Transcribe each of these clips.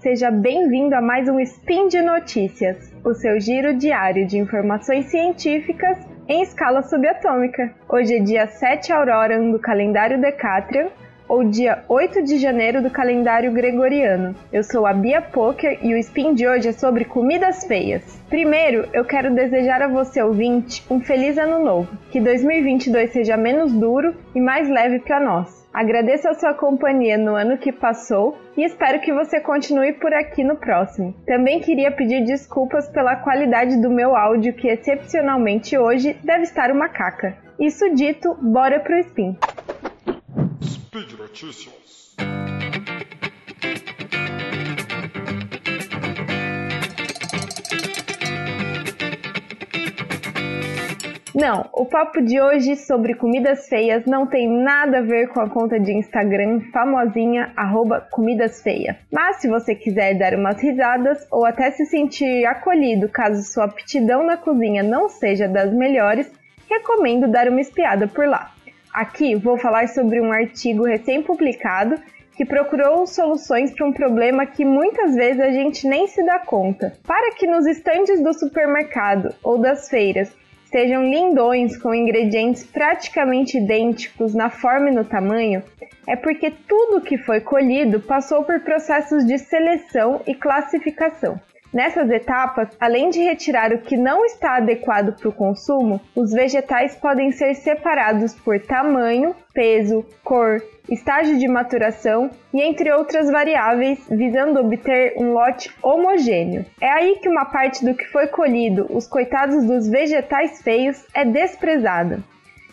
seja bem-vindo a mais um Spin de Notícias, o seu giro diário de informações científicas em escala subatômica. Hoje é dia 7 Aurora do calendário Decatrian, ou dia 8 de janeiro do calendário gregoriano. Eu sou a Bia Poker e o spin de hoje é sobre comidas feias. Primeiro, eu quero desejar a você ouvinte um feliz ano novo, que 2022 seja menos duro e mais leve para nós. Agradeço a sua companhia no ano que passou e espero que você continue por aqui no próximo. Também queria pedir desculpas pela qualidade do meu áudio, que excepcionalmente hoje deve estar uma caca. Isso dito, bora pro spin. Speed Notícias. Não, o papo de hoje sobre comidas feias não tem nada a ver com a conta de Instagram famosinha arroba comidas feias. Mas se você quiser dar umas risadas ou até se sentir acolhido caso sua aptidão na cozinha não seja das melhores, recomendo dar uma espiada por lá. Aqui vou falar sobre um artigo recém-publicado que procurou soluções para um problema que muitas vezes a gente nem se dá conta. Para que nos estandes do supermercado ou das feiras estejam lindões com ingredientes praticamente idênticos na forma e no tamanho, é porque tudo que foi colhido passou por processos de seleção e classificação. Nessas etapas, além de retirar o que não está adequado para o consumo, os vegetais podem ser separados por tamanho, peso, cor, estágio de maturação e entre outras variáveis, visando obter um lote homogêneo. É aí que uma parte do que foi colhido, os coitados dos vegetais feios, é desprezada.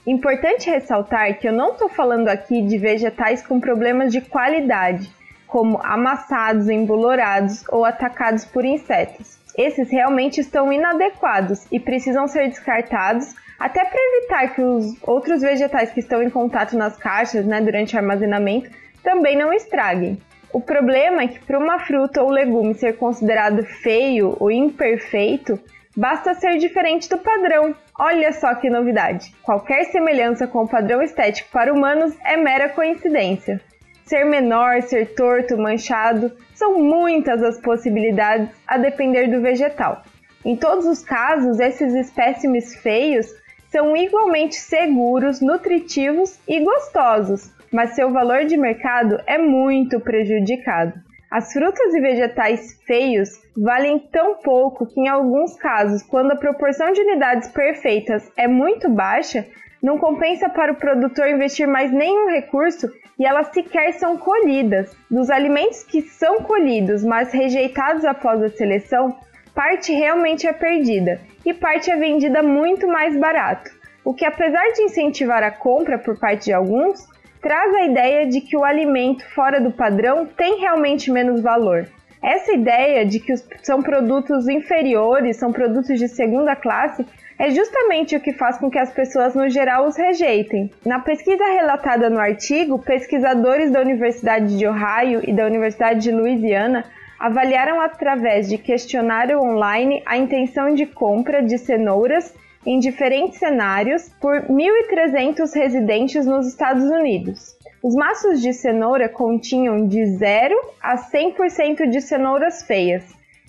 Importante ressaltar que eu não estou falando aqui de vegetais com problemas de qualidade como amassados, embolorados ou atacados por insetos. Esses realmente estão inadequados e precisam ser descartados até para evitar que os outros vegetais que estão em contato nas caixas né, durante o armazenamento também não estraguem. O problema é que para uma fruta ou legume ser considerado feio ou imperfeito, basta ser diferente do padrão. Olha só que novidade! Qualquer semelhança com o padrão estético para humanos é mera coincidência ser menor, ser torto, manchado, são muitas as possibilidades a depender do vegetal. Em todos os casos, esses espécimes feios são igualmente seguros, nutritivos e gostosos, mas seu valor de mercado é muito prejudicado. As frutas e vegetais feios valem tão pouco que, em alguns casos, quando a proporção de unidades perfeitas é muito baixa, não compensa para o produtor investir mais nenhum recurso e elas sequer são colhidas. Dos alimentos que são colhidos, mas rejeitados após a seleção, parte realmente é perdida e parte é vendida muito mais barato, o que, apesar de incentivar a compra por parte de alguns, traz a ideia de que o alimento fora do padrão tem realmente menos valor. Essa ideia de que são produtos inferiores, são produtos de segunda classe, é justamente o que faz com que as pessoas no geral os rejeitem. Na pesquisa relatada no artigo, pesquisadores da Universidade de Ohio e da Universidade de Louisiana avaliaram através de questionário online a intenção de compra de cenouras em diferentes cenários por 1.300 residentes nos Estados Unidos. Os maços de cenoura continham de 0 a 100% de cenouras feias,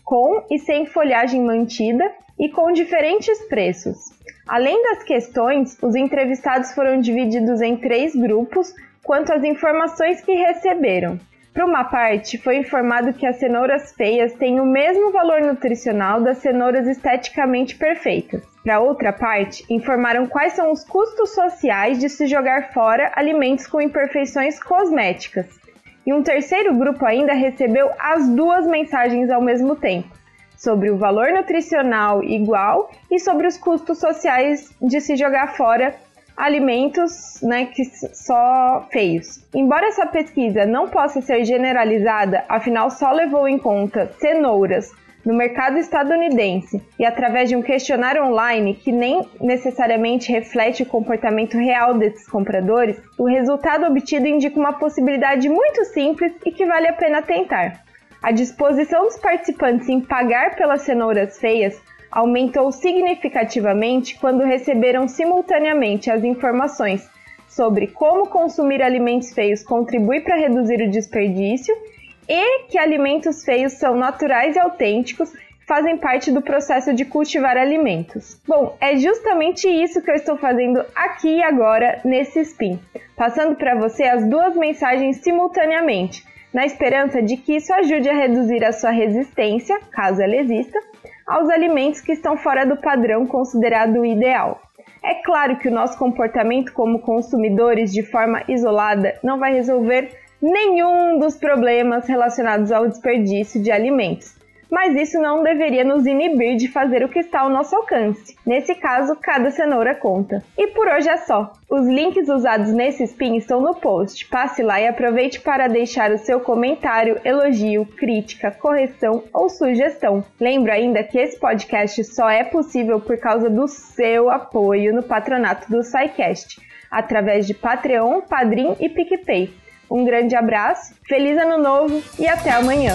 com e sem folhagem mantida e com diferentes preços. Além das questões, os entrevistados foram divididos em três grupos quanto às informações que receberam. Para uma parte, foi informado que as cenouras feias têm o mesmo valor nutricional das cenouras esteticamente perfeitas. Para outra parte, informaram quais são os custos sociais de se jogar fora alimentos com imperfeições cosméticas. E um terceiro grupo ainda recebeu as duas mensagens ao mesmo tempo sobre o valor nutricional igual e sobre os custos sociais de se jogar fora alimentos né, que só feios. Embora essa pesquisa não possa ser generalizada, afinal só levou em conta cenouras no mercado estadunidense e através de um questionário online que nem necessariamente reflete o comportamento real desses compradores, o resultado obtido indica uma possibilidade muito simples e que vale a pena tentar. A disposição dos participantes em pagar pelas cenouras feias aumentou significativamente quando receberam simultaneamente as informações sobre como consumir alimentos feios contribui para reduzir o desperdício e que alimentos feios são naturais e autênticos fazem parte do processo de cultivar alimentos. Bom, é justamente isso que eu estou fazendo aqui e agora nesse spin, passando para você as duas mensagens simultaneamente, na esperança de que isso ajude a reduzir a sua resistência, caso ela exista, aos alimentos que estão fora do padrão considerado ideal. É claro que o nosso comportamento como consumidores de forma isolada não vai resolver nenhum dos problemas relacionados ao desperdício de alimentos mas isso não deveria nos inibir de fazer o que está ao nosso alcance. Nesse caso, cada cenoura conta. E por hoje é só. Os links usados nesse spin estão no post. Passe lá e aproveite para deixar o seu comentário, elogio, crítica, correção ou sugestão. Lembro ainda que esse podcast só é possível por causa do seu apoio no patronato do SciCast, através de Patreon, Padrim e PicPay. Um grande abraço, feliz ano novo e até amanhã!